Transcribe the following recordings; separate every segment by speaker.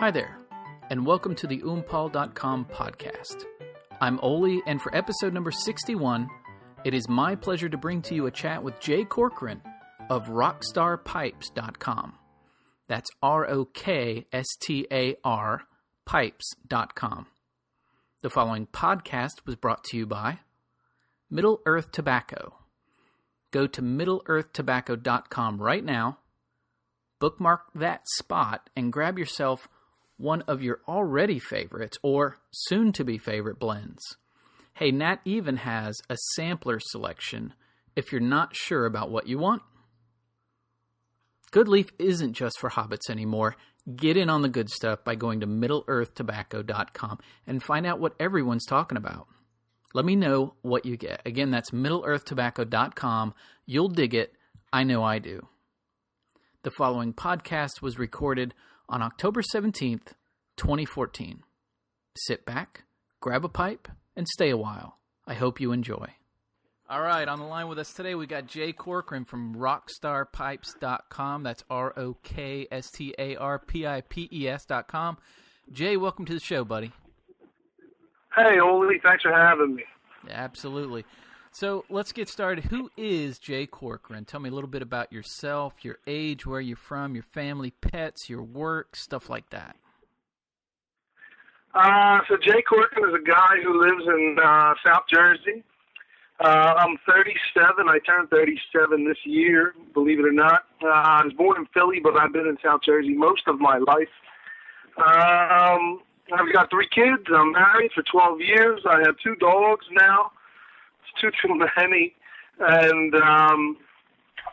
Speaker 1: Hi there, and welcome to the oompal.com podcast. I'm Oli, and for episode number 61, it is my pleasure to bring to you a chat with Jay Corcoran of rockstarpipes.com. That's R O K S T A R pipes.com. The following podcast was brought to you by Middle Earth Tobacco. Go to middleearthtobacco.com right now, bookmark that spot, and grab yourself one of your already favorites or soon to be favorite blends. Hey, Nat even has a sampler selection if you're not sure about what you want. Good Leaf isn't just for hobbits anymore. Get in on the good stuff by going to middleearthtobacco.com and find out what everyone's talking about. Let me know what you get. Again, that's middleearthtobacco.com. You'll dig it. I know I do. The following podcast was recorded on October 17th, 2014. Sit back, grab a pipe, and stay a while. I hope you enjoy. All right, on the line with us today, we got Jay Corcoran from rockstarpipes.com. That's R O K S T A R P I P E S.com. Jay, welcome to the show, buddy.
Speaker 2: Hey, Oli, thanks for having me.
Speaker 1: Absolutely. So let's get started. Who is Jay Corcoran? Tell me a little bit about yourself, your age, where you're from, your family, pets, your work, stuff like that.
Speaker 2: Uh, so Jay Corcoran is a guy who lives in uh, South Jersey. Uh, I'm 37. I turned 37 this year, believe it or not. Uh, I was born in Philly, but I've been in South Jersey most of my life. Um, I've got three kids. I'm married for 12 years. I have two dogs now. Two too many. And, um,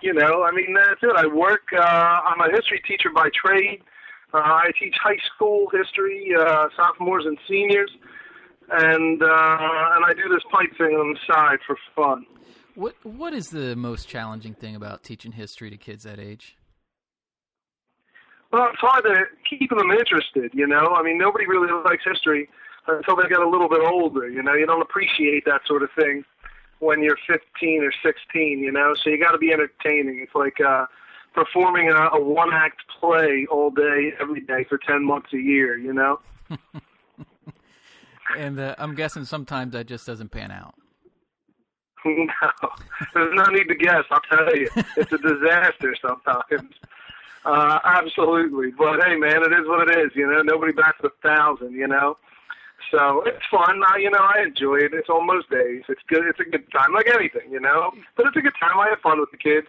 Speaker 2: you know, I mean, that's it. I work, uh, I'm a history teacher by trade. Uh, I teach high school history, uh, sophomores and seniors and uh, and I do this pipe thing on the side for fun.
Speaker 1: What what is the most challenging thing about teaching history to kids that age?
Speaker 2: Well, it's hard to keep them interested. You know, I mean, nobody really likes history until they get a little bit older. You know, you don't appreciate that sort of thing when you're 15 or 16. You know, so you got to be entertaining. It's like uh, performing a, a one act play all day, every day for 10 months a year. You know.
Speaker 1: and uh, I'm guessing sometimes that just doesn't pan out.
Speaker 2: No, there's no need to guess. I'll tell you, it's a disaster sometimes. Uh, absolutely, but hey, man, it is what it is. You know, nobody bats a thousand. You know, so it's fun. I, you know, I enjoy it. It's on most days. It's good. It's a good time, like anything. You know, but it's a good time. I have fun with the kids.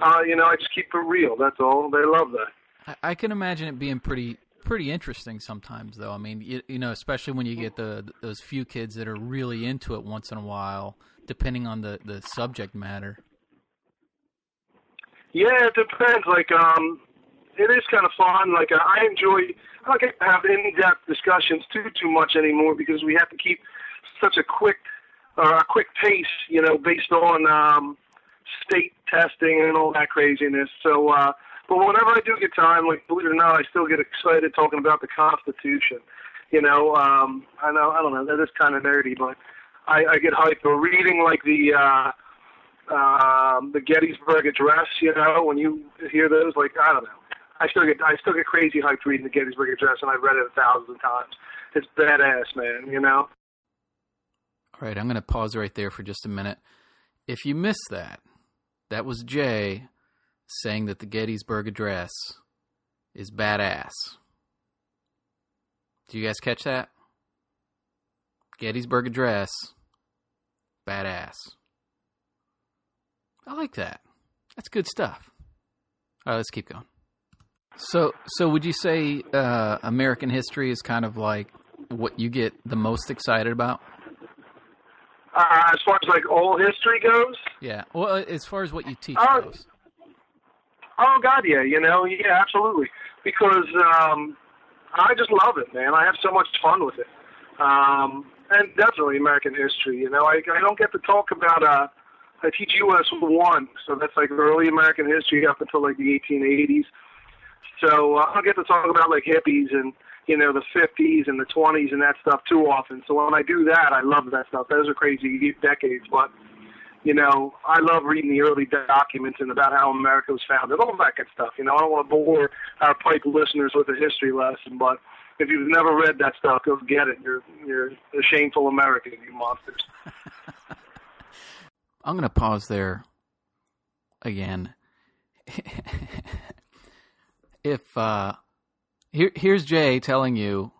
Speaker 2: Uh, you know, I just keep it real. That's all. They love that.
Speaker 1: I, I can imagine it being pretty pretty interesting sometimes, though. I mean, you, you know, especially when you get the those few kids that are really into it once in a while, depending on the the subject matter.
Speaker 2: Yeah, it depends. Like, um, it is kind of fun. Like, uh, I enjoy. Don't get to have in-depth discussions too too much anymore because we have to keep such a quick uh, a quick pace, you know, based on um, state testing and all that craziness. So. uh but whenever I do get time, like believe it or not, I still get excited talking about the Constitution. You know, um, I know I don't know that is kind of nerdy, but I, I get hyped for reading like the uh, um, the Gettysburg Address. You know, when you hear those, like I don't know, I still get I still get crazy hyped reading the Gettysburg Address, and I've read it a thousand times. It's badass, man. You know.
Speaker 1: All right, I'm going to pause right there for just a minute. If you missed that, that was Jay saying that the Gettysburg Address is badass. Do you guys catch that? Gettysburg Address, badass. I like that. That's good stuff. All right, let's keep going. So, so would you say uh, American history is kind of like what you get the most excited about?
Speaker 2: Uh, as far as like all history goes.
Speaker 1: Yeah. Well, as far as what you teach uh, goes.
Speaker 2: Oh God, yeah, you know, yeah, absolutely. Because um, I just love it, man. I have so much fun with it, um, and definitely American history. You know, I I don't get to talk about. Uh, I teach U.S. one, so that's like early American history up until like the 1880s. So uh, I don't get to talk about like hippies and you know the 50s and the 20s and that stuff too often. So when I do that, I love that stuff. Those are crazy decades, but you know, I love reading the early documents and about how America was founded, all that good stuff. You know, I don't want to bore our Pike listeners with a history lesson, but if you've never read that stuff, go get it. You're you're a shameful American, you monsters.
Speaker 1: I'm going to pause there again. if uh, here here's Jay telling you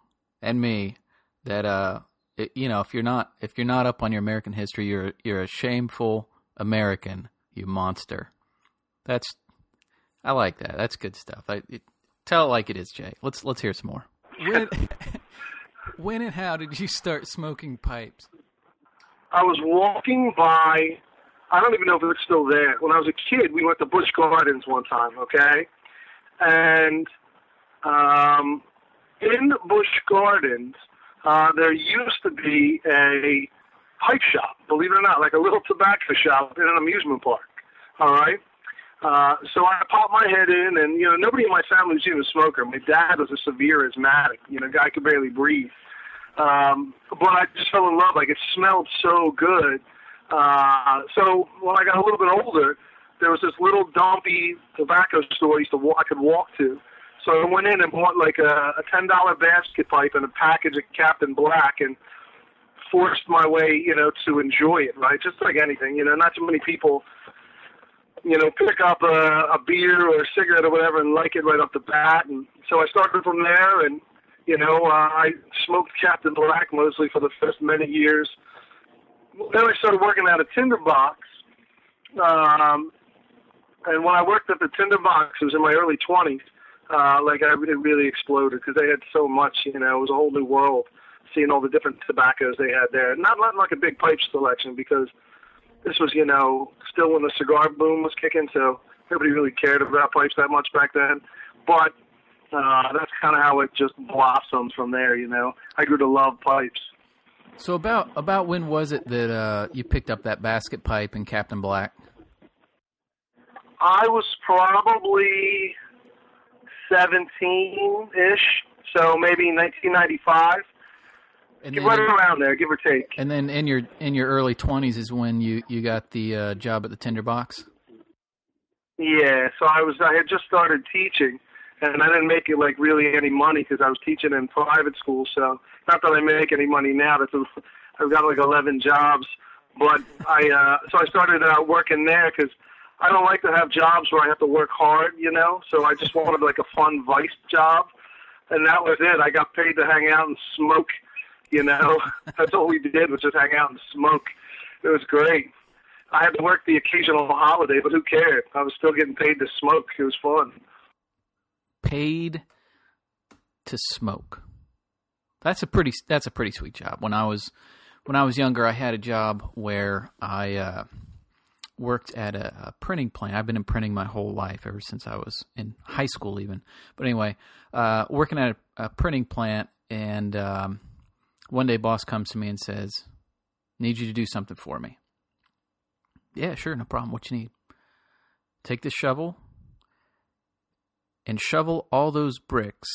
Speaker 1: and me that uh, it, you know, if you're not if you're not up on your American history, you're you're a shameful American, you monster. That's I like that. That's good stuff. I it, tell it like it is, Jay. Let's let's hear some more. When when and how did you start smoking pipes?
Speaker 2: I was walking by. I don't even know if it's still there. When I was a kid, we went to Busch Gardens one time. Okay, and um, in Busch Gardens uh, there used to be a pipe shop, believe it or not, like a little tobacco shop in an amusement park. All right. Uh, so I popped my head in, and you know nobody in my family was even a smoker. My dad was a severe asthmatic. You know, guy could barely breathe. Um, but I just fell in love. Like it smelled so good. Uh, so when I got a little bit older, there was this little dumpy tobacco store I used to walk, I could walk to. So I went in and bought like a, a ten dollar basket pipe and a package of Captain Black and forced my way, you know, to enjoy it, right? Just like anything, you know, not too many people, you know, pick up a, a beer or a cigarette or whatever and like it right off the bat. And so I started from there and, you know, uh, I smoked Captain Black mostly for the first many years. Then I started working at a tinderbox. Um, and when I worked at the tinderbox, it was in my early 20s uh, like I, it really exploded because they had so much. You know, it was a whole new world seeing all the different tobaccos they had there. Not not like a big pipe selection because this was you know still when the cigar boom was kicking, so nobody really cared about pipes that much back then. But uh, that's kind of how it just blossomed from there. You know, I grew to love pipes.
Speaker 1: So about about when was it that uh, you picked up that basket pipe in Captain Black?
Speaker 2: I was probably 17 ish, so maybe 1995. And then, right around there, give or take.
Speaker 1: And then in your in your early 20s is when you you got the uh, job at the Tinderbox.
Speaker 2: Yeah, so I was I had just started teaching, and I didn't make it like really any money because I was teaching in private school. So not that I make any money now. That's a, I've got like 11 jobs, but I uh, so I started uh, working there because I don't like to have jobs where I have to work hard, you know. So I just wanted like a fun vice job, and that was it. I got paid to hang out and smoke, you know. That's all we did was just hang out and smoke. It was great. I had to work the occasional holiday, but who cared? I was still getting paid to smoke. It was fun.
Speaker 1: Paid to smoke. That's a pretty. That's a pretty sweet job. When I was when I was younger, I had a job where I. Uh, worked at a, a, printing plant. I've been in printing my whole life, ever since I was in high school, even. But anyway, uh, working at a, a, printing plant, and um, one day, boss comes to me and says, "Need you to do something for me." Yeah, sure, no problem. What you need? Take this shovel and shovel all those bricks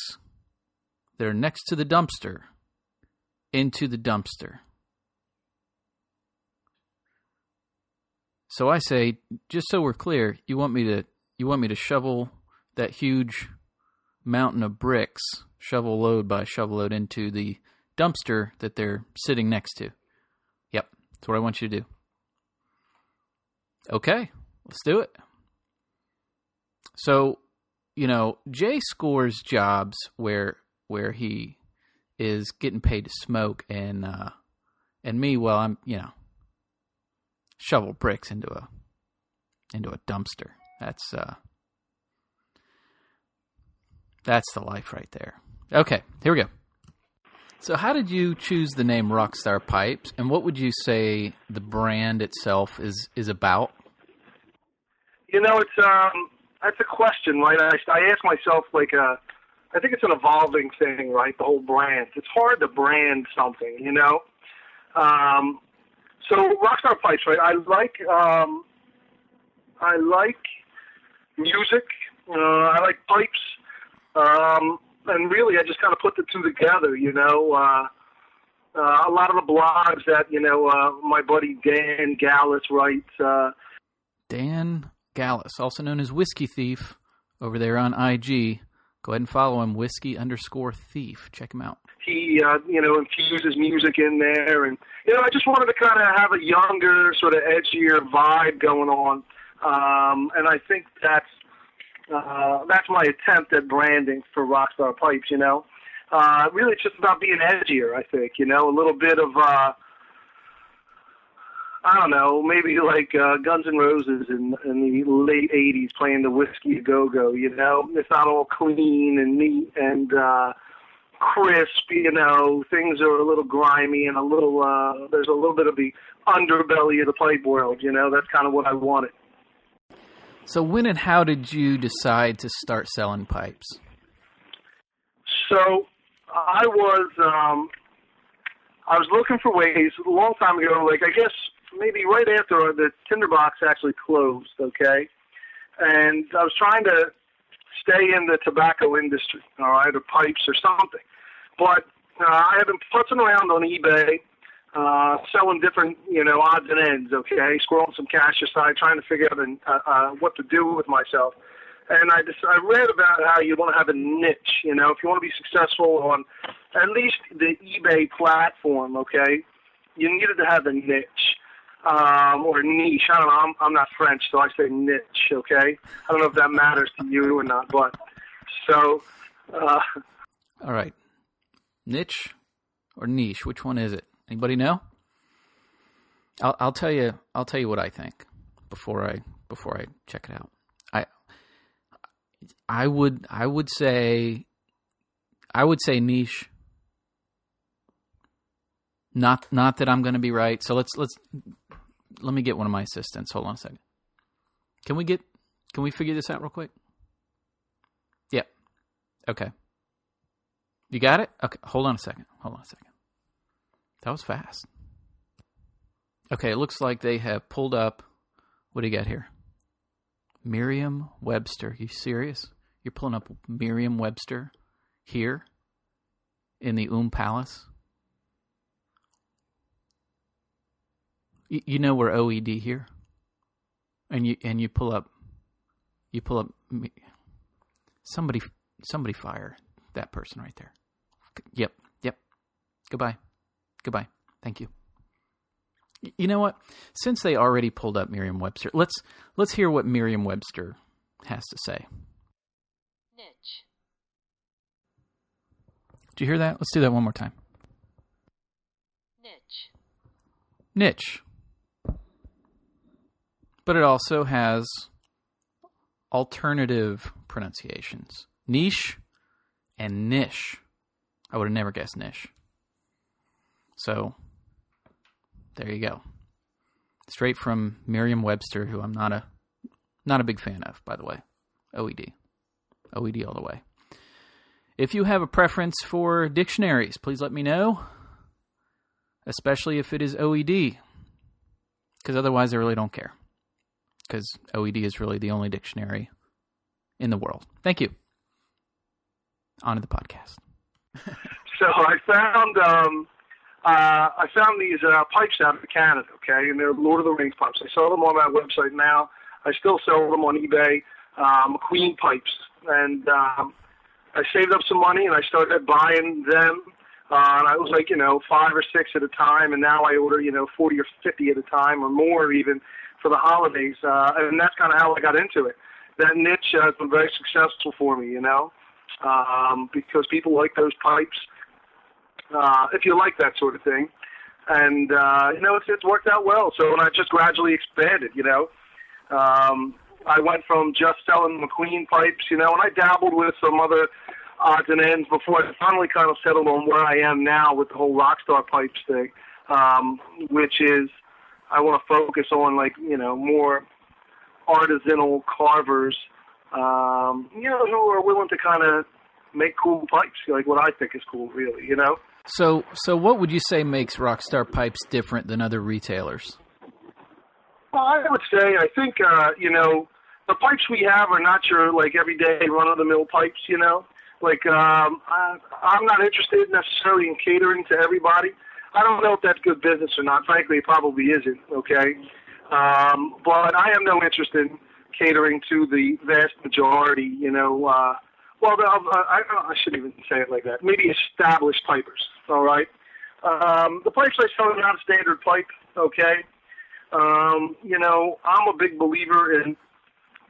Speaker 1: that are next to the dumpster into the dumpster. So I say, just so we're clear, you want me to you want me to shovel that huge mountain of bricks, shovel load by shovel load into the dumpster that they're sitting next to. Yep, that's what I want you to do. Okay, let's do it. So, you know, Jay scores jobs where where he is getting paid to smoke and uh and me well I'm, you know, shovel bricks into a into a dumpster. That's uh that's the life right there. Okay, here we go. So, how did you choose the name Rockstar Pipes, and what would you say the brand itself is is about?
Speaker 2: You know, it's um, that's a question, right? I, I ask myself like uh, I think it's an evolving thing, right? The whole brand. It's hard to brand something, you know. Um, so Rockstar Pipes, right? I like um, I like music. Uh, I like pipes, um, and really, I just kind of put the two together. You know, uh, uh, a lot of the blogs that you know uh, my buddy Dan Gallus writes. Uh,
Speaker 1: Dan Gallus, also known as Whiskey Thief, over there on IG. Go ahead and follow him, whiskey underscore thief. Check him out.
Speaker 2: He, uh, you know, infuses music in there, and you know, I just wanted to kind of have a younger, sort of edgier vibe going on, um, and I think that's uh, that's my attempt at branding for Rockstar Pipes. You know, uh, really, it's just about being edgier. I think, you know, a little bit of. Uh, I don't know, maybe like uh, Guns N' Roses in, in the late '80s, playing the whiskey go go. You know, it's not all clean and neat and uh, crisp. You know, things are a little grimy and a little. Uh, there's a little bit of the underbelly of the pipe world. You know, that's kind of what I wanted.
Speaker 1: So, when and how did you decide to start selling pipes?
Speaker 2: So, I was um, I was looking for ways a long time ago. Like I guess maybe right after the tinderbox actually closed, okay? And I was trying to stay in the tobacco industry, all right, or pipes or something. But uh, I had been putzing around on eBay, uh, selling different, you know, odds and ends, okay, squirreling some cash aside, trying to figure out uh, uh, what to do with myself. And I just I read about how you want to have a niche, you know, if you want to be successful on at least the eBay platform, okay, you needed to have a niche um, or niche. I don't know. I'm, I'm not French, so I say niche. Okay. I don't know if that matters to you or not, but so. Uh,
Speaker 1: All right, niche or niche? Which one is it? Anybody know? I'll, I'll tell you. I'll tell you what I think before I before I check it out. I I would I would say I would say niche. Not not that I'm going to be right. So let's let's let me get one of my assistants. Hold on a second. Can we get can we figure this out real quick? Yep. Okay. You got it? Okay, hold on a second. Hold on a second. That was fast. Okay, it looks like they have pulled up what do you got here? Merriam Webster. You serious? You're pulling up Merriam Webster here in the Oom Palace? You, know we're OED here, and you and you pull up, you pull up. Somebody, somebody fire that person right there. Yep, yep. Goodbye, goodbye. Thank you. You know what? Since they already pulled up Merriam-Webster, let's let's hear what Merriam-Webster has to say. Niche. Do you hear that? Let's do that one more time. Niche. Niche but it also has alternative pronunciations niche and niche. I would have never guessed niche. So there you go. Straight from Merriam Webster, who I'm not a not a big fan of, by the way. OED. OED all the way. If you have a preference for dictionaries, please let me know. Especially if it is OED. Because otherwise I really don't care because OED is really the only dictionary in the world. Thank you. On to the podcast.
Speaker 2: so I found um, uh, I found these uh, pipes out of Canada, okay, and they're Lord of the Rings pipes. I sell them on my website now. I still sell them on eBay. Um, Queen pipes, and um, I saved up some money and I started buying them. Uh, and I was like, you know, five or six at a time, and now I order, you know, forty or fifty at a time or more even for the holidays, uh, and that's kind of how I got into it. That niche has been very successful for me, you know, um, because people like those pipes. Uh, if you like that sort of thing, and uh, you know, it's it's worked out well. So, I just gradually expanded, you know. Um, I went from just selling McQueen pipes, you know, and I dabbled with some other odds and ends before I finally kind of settled on where I am now with the whole Rockstar pipes thing, um, which is I want to focus on like you know more artisanal carvers, um, you know, who are willing to kind of make cool pipes, like what I think is cool, really, you know.
Speaker 1: So, so what would you say makes Rockstar Pipes different than other retailers?
Speaker 2: Well, I would say I think uh, you know the pipes we have are not your like everyday run of the mill pipes, you know. Like um, I, I'm not interested necessarily in catering to everybody. I don't know if that's good business or not. Frankly, it probably isn't. Okay, um, but I have no interest in catering to the vast majority. You know, uh, well, uh, I, I shouldn't even say it like that. Maybe established pipers. All right. Um, the pipes I sell are not a standard pipe. Okay. Um, you know, I'm a big believer in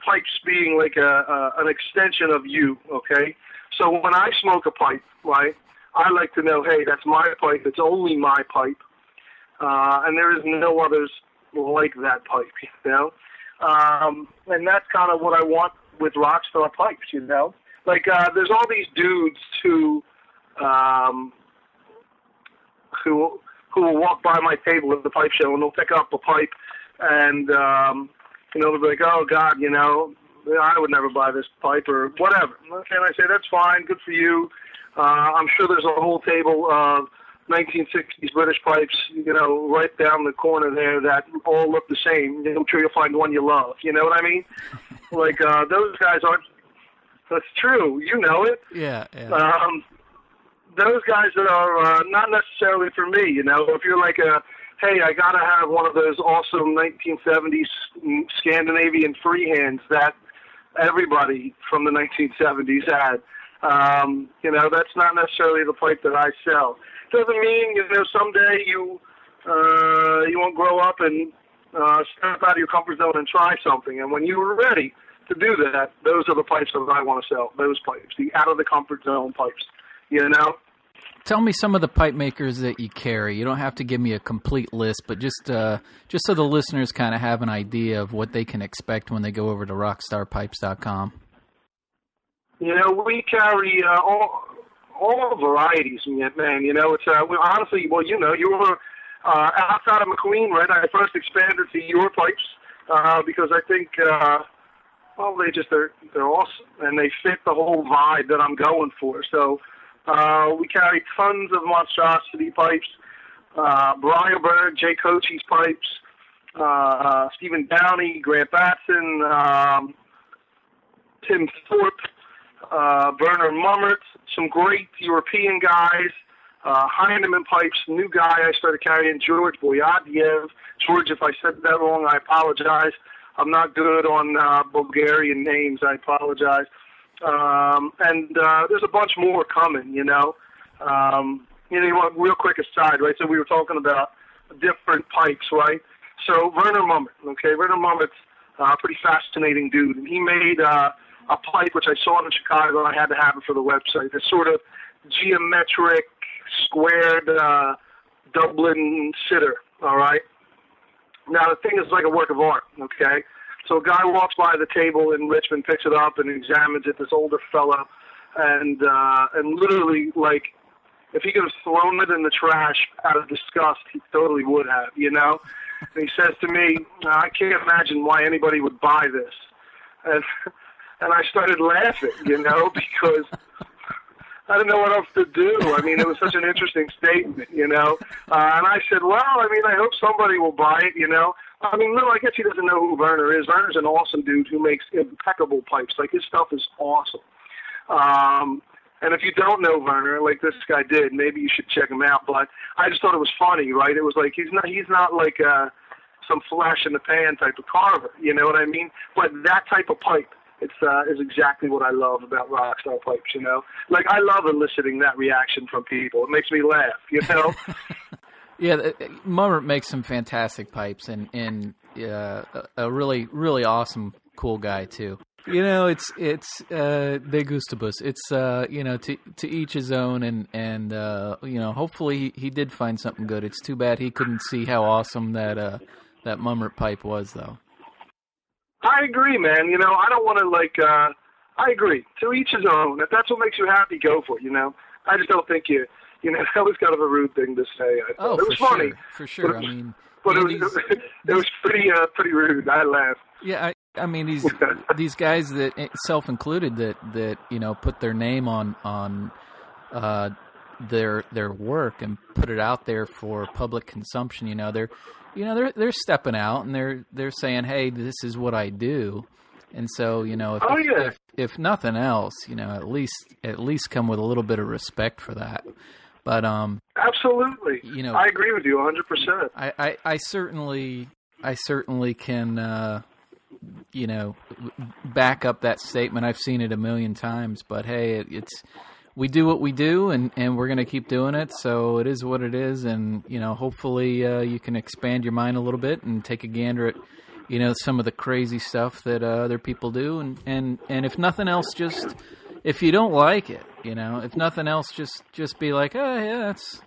Speaker 2: pipes being like a, a an extension of you. Okay. So when I smoke a pipe, right, I like to know, hey, that's my pipe. It's only my pipe, uh, and there is no others like that pipe. You know, um, and that's kind of what I want with Rockstar pipes. You know, like uh, there's all these dudes who um, who who will walk by my table at the pipe show and they'll pick up a pipe and um, you know they'll be like, oh God, you know, I would never buy this pipe or whatever. And I say that's fine, good for you. Uh, I'm sure there's a whole table of 1960s British pipes, you know, right down the corner there that all look the same. I'm sure you'll find one you love. You know what I mean? like uh, those guys aren't. That's true. You know it.
Speaker 1: Yeah. yeah.
Speaker 2: Um, those guys that are uh, not necessarily for me. You know, if you're like a hey, I gotta have one of those awesome 1970s Scandinavian freehands that everybody from the 1970s had. Um, you know, that's not necessarily the pipe that I sell. Doesn't mean you know someday you uh, you won't grow up and uh, step out of your comfort zone and try something. And when you are ready to do that, those are the pipes that I want to sell. Those pipes, the out of the comfort zone pipes. You know,
Speaker 1: Tell me some of the pipe makers that you carry. You don't have to give me a complete list, but just uh, just so the listeners kind of have an idea of what they can expect when they go over to rockstarpipes.com.
Speaker 2: You know, we carry uh, all all varieties, man. You know, it's uh, we, honestly, well, you know, you were uh, outside of McQueen, right? I first expanded to your pipes uh, because I think, uh, well, they just they're they're awesome and they fit the whole vibe that I'm going for. So uh, we carry tons of monstrosity pipes. Uh, Briarberg, Jay Cochie's pipes, uh, uh, Stephen Downey, Grant Batson, um, Tim Thorpe, uh, Werner Mummert, some great European guys. Uh, Heinemann Pipes, new guy I started carrying, George Boyadiev. George, if I said that wrong, I apologize. I'm not good on uh, Bulgarian names. I apologize. Um, and uh, there's a bunch more coming, you know. Um, you know, real quick aside, right? So we were talking about different pipes, right? So Werner Mummert, okay, Werner Mummert's uh, a pretty fascinating dude, and he made uh, a pipe which I saw in Chicago. I had to have it for the website. This sort of geometric, squared uh, Dublin sitter. All right. Now the thing is like a work of art. Okay. So a guy walks by the table in Richmond, picks it up, and examines it. This older fella, and uh, and literally like, if he could have thrown it in the trash out of disgust, he totally would have. You know. And he says to me, "I can't imagine why anybody would buy this," and and I started laughing, you know, because I didn't know what else to do. I mean, it was such an interesting statement, you know. Uh, and I said, well, I mean, I hope somebody will buy it, you know. I mean, no, I guess he doesn't know who Werner is. Werner's an awesome dude who makes impeccable pipes. Like his stuff is awesome. Um, and if you don't know Werner, like this guy did, maybe you should check him out. But I just thought it was funny, right? It was like he's not he's not like uh, some flash in the pan type of carver. You know what I mean? But that type of pipe it's uh, is exactly what I love about Rockstar pipes. You know, like I love eliciting that reaction from people. It makes me laugh. You know.
Speaker 1: Yeah, Mummert makes some fantastic pipes, and and uh, a really really awesome cool guy too. You know, it's it's uh, de gustibus. It's uh, you know to to each his own, and and uh, you know hopefully he, he did find something good. It's too bad he couldn't see how awesome that uh, that Mummert pipe was, though.
Speaker 2: I agree, man. You know, I don't want to like. uh I agree. To each his own. If that's what makes you happy, go for it. You know, I just don't think you you know, that was kind of a rude thing to say. I
Speaker 1: oh,
Speaker 2: it was
Speaker 1: for
Speaker 2: funny.
Speaker 1: Sure. For sure. I mean,
Speaker 2: but it was, these, it was pretty, uh, pretty rude. I laughed.
Speaker 1: Yeah, I, I mean these these guys that eh, self included that that you know put their name on on uh, their their work and put it out there for public consumption. You know they're you know they're they're stepping out and they're they're saying, hey, this is what I do. And so, you know, if,
Speaker 2: oh, yeah.
Speaker 1: if, if nothing else, you know, at least at least come with a little bit of respect for that. But um,
Speaker 2: Absolutely.
Speaker 1: You know,
Speaker 2: I agree with you 100%.
Speaker 1: I, I, I certainly I certainly can uh, you know back up that statement. I've seen it a million times, but hey, it, it's we do what we do, and, and we're going to keep doing it. So it is what it is, and you know, hopefully uh, you can expand your mind a little bit and take a gander at you know some of the crazy stuff that uh, other people do, and and and if nothing else, just if you don't like it, you know, if nothing else, just just be like, oh yeah, that's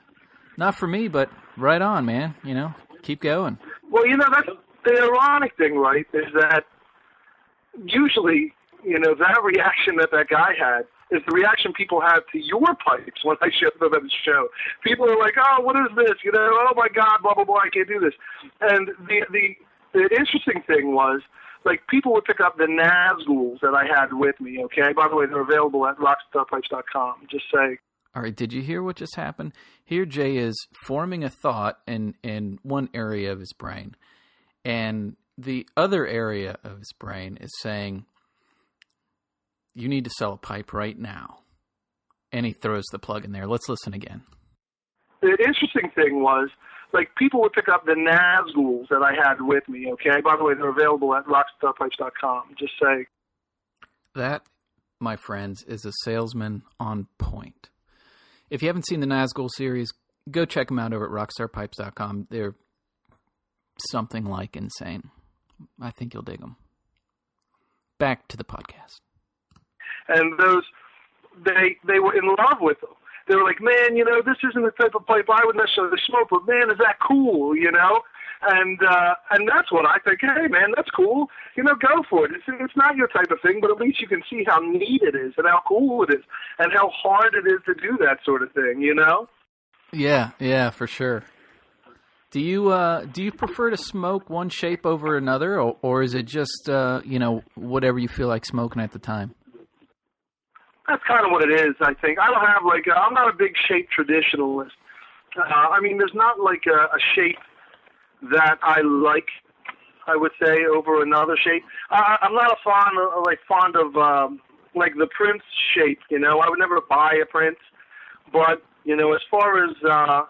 Speaker 1: not for me, but right on, man. You know, keep going.
Speaker 2: Well, you know, that's the ironic thing, right? Is that usually, you know, that reaction that that guy had is the reaction people have to your pipes when I show them at the show. People are like, "Oh, what is this?" You know, "Oh my God, blah blah blah, I can't do this." And the the the interesting thing was, like, people would pick up the Nazguls that I had with me. Okay, by the way, they're available at rockstarpipes.com. Just say.
Speaker 1: All right, did you hear what just happened? Here, Jay is forming a thought in in one area of his brain, and the other area of his brain is saying, "You need to sell a pipe right now." And he throws the plug in there. Let's listen again.
Speaker 2: The interesting thing was, like, people would pick up the Nazguls that I had with me. Okay, by the way, they're available at rockstarpipes.com. Just say.
Speaker 1: That, my friends, is a salesman on point. If you haven't seen the Nazgul series, go check them out over at rockstarpipes.com. They're something like insane. I think you'll dig them. Back to the podcast.
Speaker 2: And those, they they were in love with them. They were like, man, you know, this isn't the type of pipe I would necessarily smoke, but man, is that cool, you know? And uh, and that's what I think. Hey, man, that's cool. You know, go for it. It's it's not your type of thing, but at least you can see how neat it is and how cool it is and how hard it is to do that sort of thing. You know?
Speaker 1: Yeah, yeah, for sure. Do you uh, do you prefer to smoke one shape over another, or, or is it just uh, you know whatever you feel like smoking at the time?
Speaker 2: That's kind of what it is. I think I don't have like I'm not a big shape traditionalist. Uh, I mean, there's not like a, a shape that I like. I would say over another shape. I, I'm not a fond of, like fond of um, like the Prince shape. You know, I would never buy a Prince, but you know, as far as uh,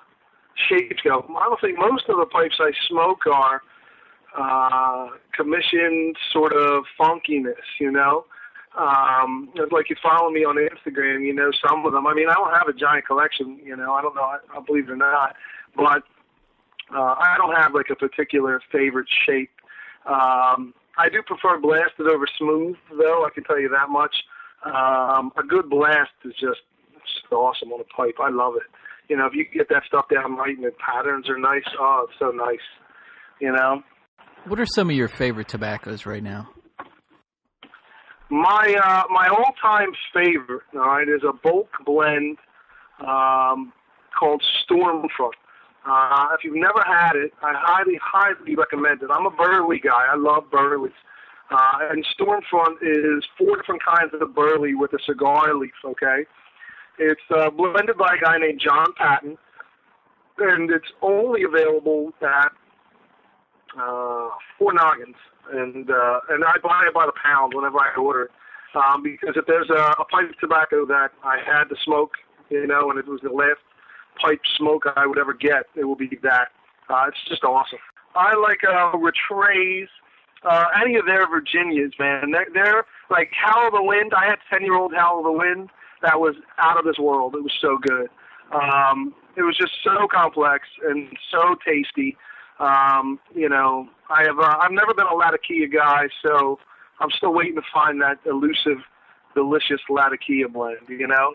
Speaker 2: shapes go, I don't think most of the pipes I smoke are uh, commissioned sort of funkiness. You know, um, like you follow me on Instagram, you know some of them. I mean, I don't have a giant collection. You know, I don't know. I, I believe it or not, but uh, I don't have like a particular favorite shape. Um, I do prefer blasted over smooth, though. I can tell you that much. Um, a good blast is just, just awesome on a pipe. I love it. You know, if you get that stuff down right and the patterns are nice, oh, it's so nice. You know.
Speaker 1: What are some of your favorite tobaccos right now?
Speaker 2: My uh, my all time favorite, all right, is a bulk blend um, called Stormfront. Uh, if you've never had it, I highly, highly recommend it. I'm a Burley guy. I love Burleys. Uh, and Stormfront is four different kinds of Burley with a cigar leaf, okay? It's uh, blended by a guy named John Patton, and it's only available at uh, Four Noggins. And, uh, and I buy it by the pound whenever I order. Um, because if there's a, a pipe of tobacco that I had to smoke, you know, and it was the last pipe smoke I would ever get, it will be that. Uh, it's just awesome. I like uh, Rattray's, uh, any of their Virginias, man. They're, they're like Hal O' the Wynd. I had 10 year old Hal O' the Wynd. That was out of this world. It was so good. Um, it was just so complex and so tasty. Um, you know, I have uh, I've never been a Latakia guy, so I'm still waiting to find that elusive, delicious Latakia blend. You know.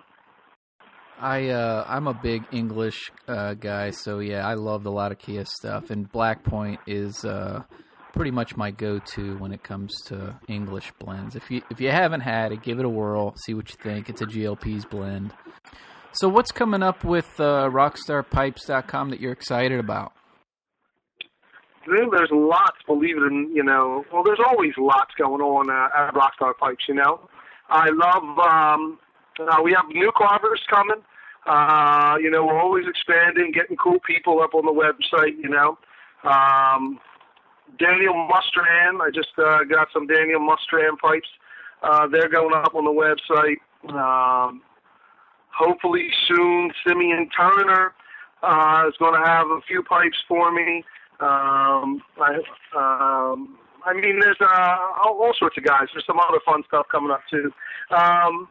Speaker 1: I uh, I'm a big English uh, guy, so yeah, I love the Latakia stuff, and Black Point is uh, pretty much my go-to when it comes to English blends. If you if you haven't had it, give it a whirl, see what you think. It's a GLP's blend. So what's coming up with uh, RockstarPipes.com that you're excited about?
Speaker 2: There's lots, believe it or you know, well, there's always lots going on uh, at Rockstar Pipes, you know. I love, um, uh, we have new carvers coming. Uh, you know, we're always expanding, getting cool people up on the website, you know. Um, Daniel Mustran, I just uh, got some Daniel Mustran pipes. Uh, they're going up on the website. Um, hopefully soon, Simeon Turner uh, is going to have a few pipes for me. Um, I, um, I mean, there's uh, all, sorts of guys. There's some other fun stuff coming up too. Um,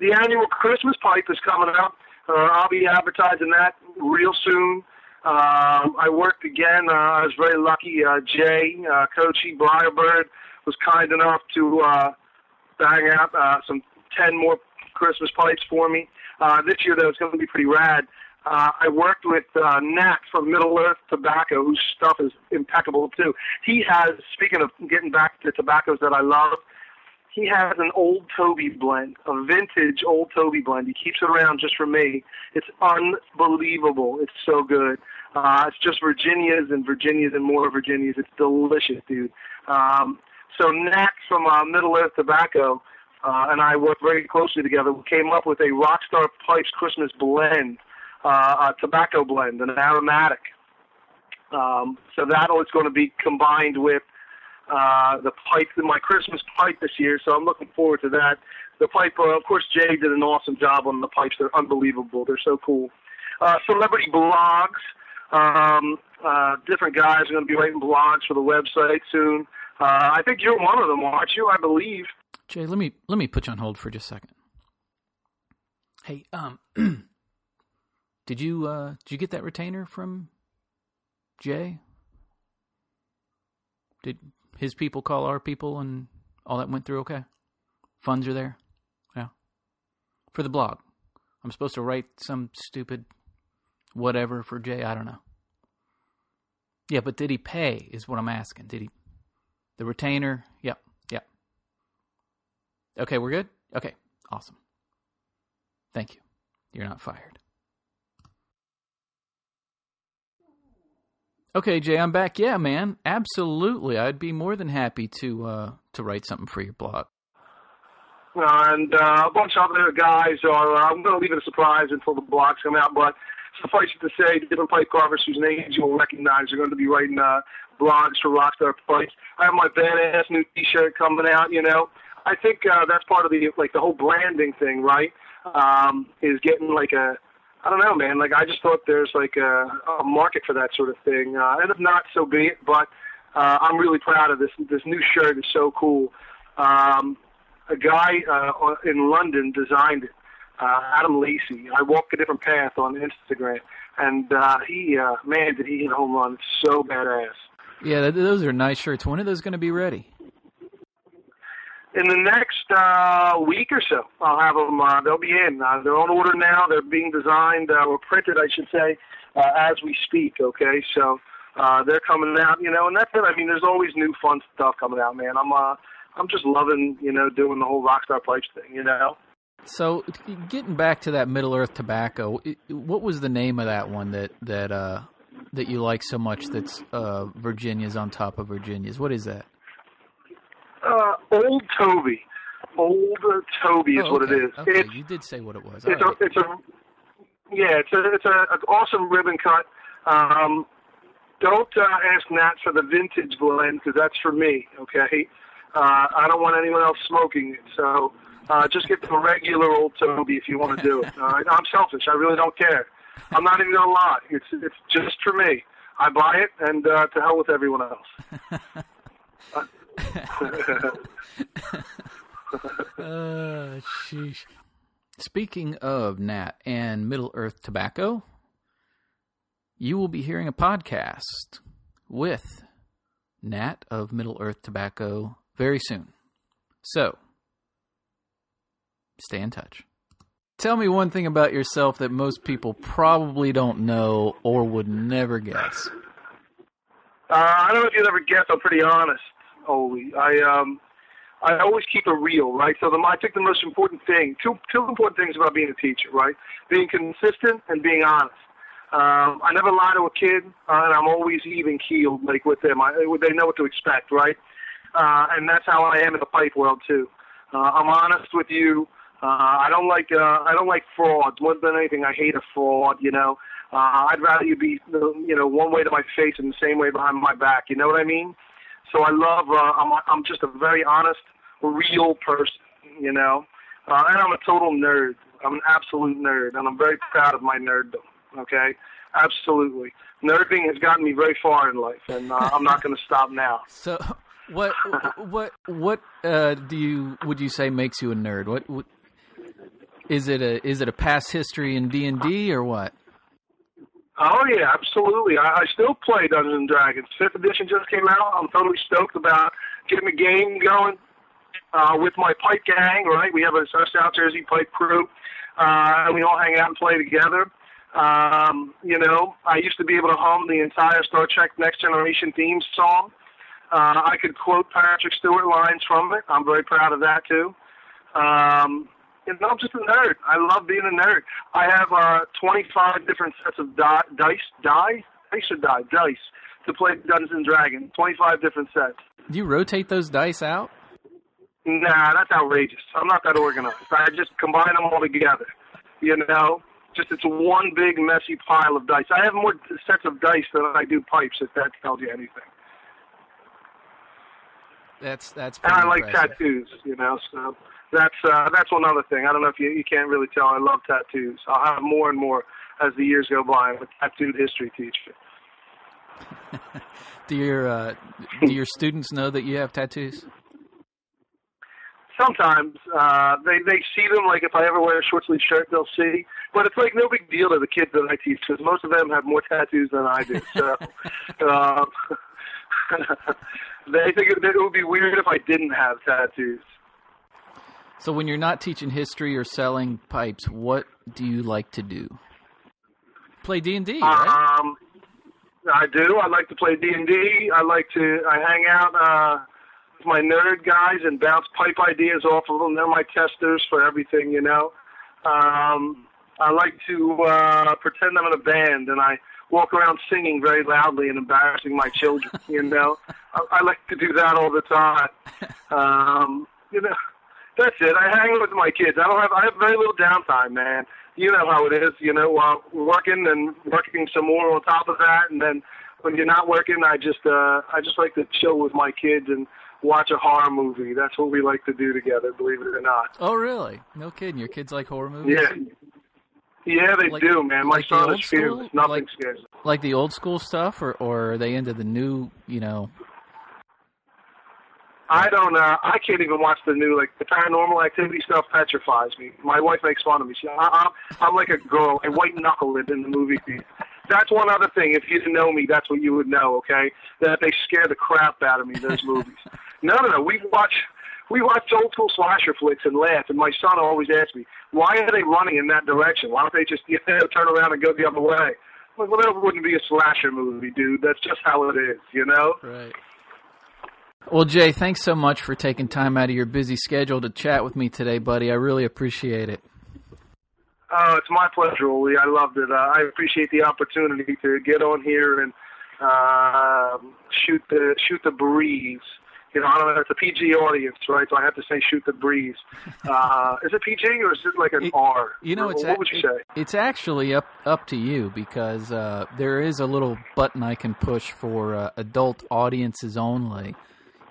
Speaker 2: the annual Christmas pipe is coming up. Uh, I'll be advertising that real soon. Uh, I worked again. Uh, I was very lucky. Uh, Jay, uh, Coachy Briarbird, was kind enough to uh, bang out uh, some 10 more Christmas pipes for me. Uh, this year, though, it's going to be pretty rad. Uh, I worked with uh, Nat from Middle Earth Tobacco, whose stuff is impeccable too. He has, speaking of getting back to tobaccos that I love, he has an old Toby blend, a vintage old Toby blend. He keeps it around just for me. It's unbelievable. It's so good. Uh, it's just Virginias and Virginias and more Virginias. It's delicious, dude. Um, so Nat from uh, Middle Earth Tobacco uh, and I worked very closely together. We came up with a Rockstar Pipes Christmas blend, uh, a tobacco blend, an aromatic. Um, so that is going to be combined with uh, the pipe, my Christmas pipe this year. So I'm looking forward to that. The pipe, uh, of course, Jay did an awesome job on the pipes. They're unbelievable. They're so cool. Uh, celebrity blogs. Um, uh, different guys are going to be writing blogs for the website soon. Uh, I think you're one of them, aren't you? I believe.
Speaker 1: Jay, let me let me put you on hold for just a second. Hey, um, did you uh, did you get that retainer from Jay? Did his people call our people and all that went through okay? Funds are there, yeah. For the blog, I'm supposed to write some stupid whatever for Jay. I don't know. Yeah, but did he pay? Is what I'm asking. Did he? The retainer? Yep. Yep. Okay, we're good? Okay, awesome. Thank you. You're not fired. Okay, Jay, I'm back. Yeah, man, absolutely. I'd be more than happy to uh, to write something for your blog.
Speaker 2: And uh, a bunch of other guys are. Uh, I'm going to leave it a surprise until the blogs come out, but suffice it to say, different pipe carvers whose names you will recognize are going to be writing uh, blogs for Rockstar Pipes. I have my badass new T-shirt coming out. You know, I think uh, that's part of the like the whole branding thing, right? Um, is getting like a I don't know, man. Like I just thought there's like a, a market for that sort of thing, uh, and if not, so be it. But uh, I'm really proud of this. This new shirt is so cool. Um, a guy uh, in London designed it. Uh, Adam Lacey. I walk a different path on Instagram, and uh, he, uh, man, did he hit a home run! It's so badass.
Speaker 1: Yeah, those are nice shirts. When are those going to be ready?
Speaker 2: In the next uh, week or so. I'll have them. Uh, they'll be in. Uh, they're on order now. They're being designed uh, or printed, I should say, uh, as we speak. Okay, so uh, they're coming out. You know, and that's it. I mean, there's always new fun stuff coming out, man. I'm uh, I'm just loving you know doing the whole Rockstar Pipes thing. You know.
Speaker 1: So, getting back to that Middle Earth tobacco, what was the name of that one that that uh, that you like so much? That's uh, Virginia's on top of Virginia's. What is that?
Speaker 2: Uh, Old Toby. Old Toby is
Speaker 1: oh, okay.
Speaker 2: what it is.
Speaker 1: Okay.
Speaker 2: It's,
Speaker 1: you did say what it was.
Speaker 2: it's
Speaker 1: right.
Speaker 2: a, it's a, yeah, it's a, it's a, an awesome ribbon cut. Um, don't uh, ask Nat for the vintage blend because that's for me. Okay, uh, I don't want anyone else smoking it. So uh, just get the regular old Toby if you want to do it. Right? I'm selfish. I really don't care. I'm not even gonna lie. It's it's just for me. I buy it, and uh, to hell with everyone else.
Speaker 1: uh, sheesh. Speaking of Nat and Middle Earth Tobacco, you will be hearing a podcast with Nat of Middle Earth Tobacco very soon. So, stay in touch. Tell me one thing about yourself that most people probably don't know or would never guess.
Speaker 2: Uh, I don't know if you'd ever guess. I'm pretty honest. Holy. I um I always keep it real, right? So the I think the most important thing, two two important things about being a teacher, right? Being consistent and being honest. Um, I never lie to a kid, uh, and I'm always even keeled, like with them. I, they know what to expect, right? Uh, and that's how I am in the pipe world too. Uh, I'm honest with you. Uh, I don't like uh, I don't like frauds more than anything. I hate a fraud. You know, uh, I'd rather you be you know one way to my face and the same way behind my back. You know what I mean? So I love. Uh, I'm I'm just a very honest, real person, you know, uh, and I'm a total nerd. I'm an absolute nerd, and I'm very proud of my nerddom. Okay, absolutely. Nerding has gotten me very far in life, and uh, I'm not going to stop now.
Speaker 1: So, what what what uh, do you would you say makes you a nerd? What, what is it a is it a past history in D and D or what?
Speaker 2: Oh yeah, absolutely. I, I still play Dungeons and Dragons. Fifth edition just came out. I'm totally stoked about getting a game going uh, with my pipe gang. Right, we have a South Jersey pipe crew, uh, and we all hang out and play together. Um, you know, I used to be able to hum the entire Star Trek Next Generation theme song. Uh, I could quote Patrick Stewart lines from it. I'm very proud of that too. Um, know, I'm just a nerd. I love being a nerd. I have uh, 25 different sets of di- dice, die, dice or die, dice to play Dungeons and Dragons. 25 different sets.
Speaker 1: Do you rotate those dice out?
Speaker 2: Nah, that's outrageous. I'm not that organized. I just combine them all together. You know, just it's one big messy pile of dice. I have more sets of dice than I do pipes. If that tells you anything.
Speaker 1: That's that's.
Speaker 2: And I like
Speaker 1: impressive.
Speaker 2: tattoos. You know, so that's uh, that's one other thing. I don't know if you you can't really tell. I love tattoos. I'll have more and more as the years go by. I'm a tattooed history teacher.
Speaker 1: Do your uh, do your students know that you have tattoos?
Speaker 2: Sometimes uh, they they see them. Like if I ever wear a short sleeve shirt, they'll see. But it's like no big deal to the kids that I teach because most of them have more tattoos than I do. So um, they think it, it would be weird if I didn't have tattoos.
Speaker 1: So when you're not teaching history or selling pipes, what do you like to do? Play D and D.
Speaker 2: Um, I do. I like to play D and D. I like to. I hang out uh, with my nerd guys and bounce pipe ideas off of them. They're my testers for everything, you know. Um, I like to uh, pretend I'm in a band and I walk around singing very loudly and embarrassing my children. You know, I, I like to do that all the time. Um, you know, that's it. I hang with my kids. I don't have. I have very little downtime, man. You know how it is. You know, uh, working and working some more on top of that, and then when you're not working, I just uh, I just like to chill with my kids and watch a horror movie. That's what we like to do together. Believe it or not.
Speaker 1: Oh, really? No kidding. Your kids like horror movies?
Speaker 2: Yeah. Yeah, they
Speaker 1: Like-
Speaker 2: do, man. My
Speaker 1: like
Speaker 2: son is fearless. Nothing
Speaker 1: Like-
Speaker 2: scares him.
Speaker 1: Like the old school stuff, or or are they into the new? You know.
Speaker 2: I don't. Uh, I can't even watch the new like the paranormal activity stuff. Petrifies me. My wife makes fun of me. She, I, I'm, I'm like a girl. a white knuckle it in the movie theater. That's one other thing. If you didn't know me, that's what you would know. Okay, that they scare the crap out of me. Those movies. No, no, no. We watch. We watch old school slasher flicks and laugh. And my son always asks me, "Why are they running in that direction? Why don't they just you know, turn around and go the other way?" Like, well, that wouldn't be a slasher movie, dude. That's just how it is, you know.
Speaker 1: Right. Well, Jay, thanks so much for taking time out of your busy schedule to chat with me today, buddy. I really appreciate it.
Speaker 2: Oh, it's my pleasure, Oli. I loved it. Uh, I appreciate the opportunity to get on here and uh, shoot the shoot the breeze. You know, I don't know. It's a PG audience, right? So I have to say shoot the breeze. Uh, is it PG or is it like an
Speaker 1: It-
Speaker 2: R?
Speaker 1: You know,
Speaker 2: Or
Speaker 1: it's
Speaker 2: what
Speaker 1: ac-
Speaker 2: would you say?
Speaker 1: it's actually up up to you because uh, there is a little button I can push for uh, adult audiences only.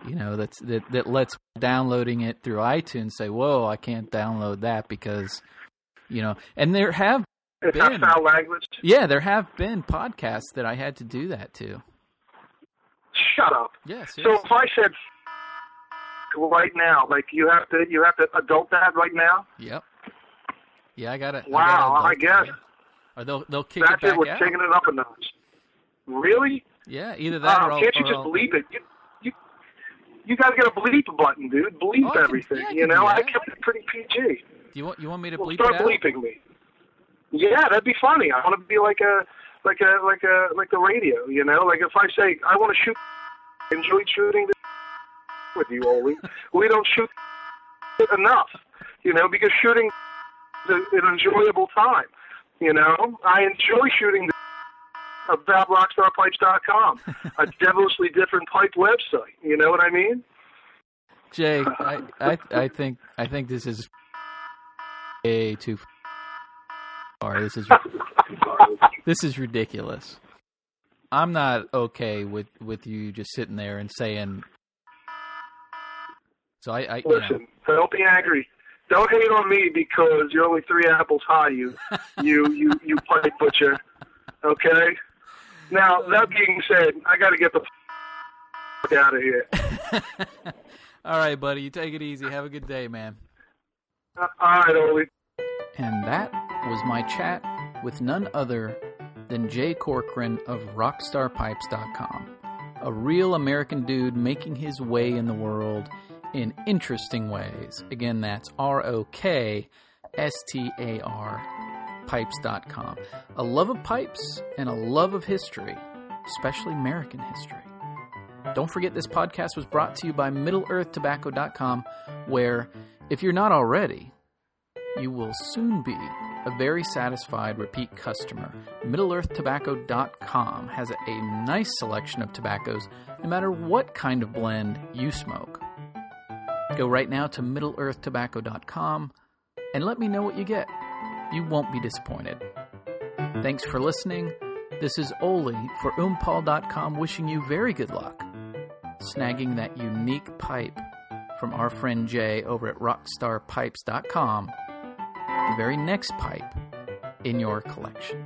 Speaker 1: You know, that's that that lets downloading it through iTunes say, "Whoa, I can't download that because," you know. And there have
Speaker 2: It's
Speaker 1: Ben.
Speaker 2: foul language.
Speaker 1: yeah, there have been podcasts that I had to do that to.
Speaker 2: Shut up.
Speaker 1: Yes.
Speaker 2: So if I said right now, like you have to, you have to adult that right now.
Speaker 1: Yep. Yeah, I got it.
Speaker 2: Wow, I guess
Speaker 1: Or they'll they'll kick
Speaker 2: that's
Speaker 1: it
Speaker 2: it. We're
Speaker 1: out.
Speaker 2: taking it up a notch. Really?
Speaker 1: Yeah, either that or
Speaker 2: Wow,
Speaker 1: I'll,
Speaker 2: can't you just
Speaker 1: I'll-
Speaker 2: bleep it? You, you, you got to get a bleep button, dude. Bleep
Speaker 1: Oh, I can-
Speaker 2: everything.
Speaker 1: yeah,
Speaker 2: you know,
Speaker 1: do
Speaker 2: I kept it pretty PG.
Speaker 1: Do you want you want me to
Speaker 2: Well,
Speaker 1: bleep
Speaker 2: start
Speaker 1: it out?
Speaker 2: bleeping me. Yeah, that'd be funny. I want to be like a, like a, like a, like the radio. You know, like if I say I want to shoot, enjoy shooting with you, Oli. we don't shoot enough. You know, because shooting is an enjoyable time. You know, I enjoy shooting about rockstarpipes.com, a devilishly different pipe website. You know what I mean?
Speaker 1: Jay, I, I I think I think this is way too far. This is this is ridiculous. I'm not okay with with you just sitting there and saying. So I, I you know,
Speaker 2: Listen, don't be angry. don't hate on me because you're only three apples high. You, you, you, you pipe butcher. Okay. Now that being said, I got to get the f- out of here.
Speaker 1: All right, buddy. You take it easy. Have a good day, man.
Speaker 2: Uh, all right, Oli.
Speaker 1: And that was my chat with none other than Jay Corcoran of RockstarPipes.com, a real American dude making his way in the world in interesting ways. Again, that's R O K S T A R pipes.com. A love of pipes and a love of history, especially American history. Don't forget this podcast was brought to you by MiddleEarthTobacco.com, where, if you're not already, you will soon be a very satisfied repeat customer. MiddleEarthTobacco.com has a nice selection of tobaccos, no matter what kind of blend you smoke. Go right now to MiddleEarthTobacco.com and let me know what you get. You won't be disappointed. Thanks for listening. This is Oli for Oompal.com wishing you very good luck snagging that unique pipe from our friend Jay over at rockstarpipes.com, the very next pipe in your collection.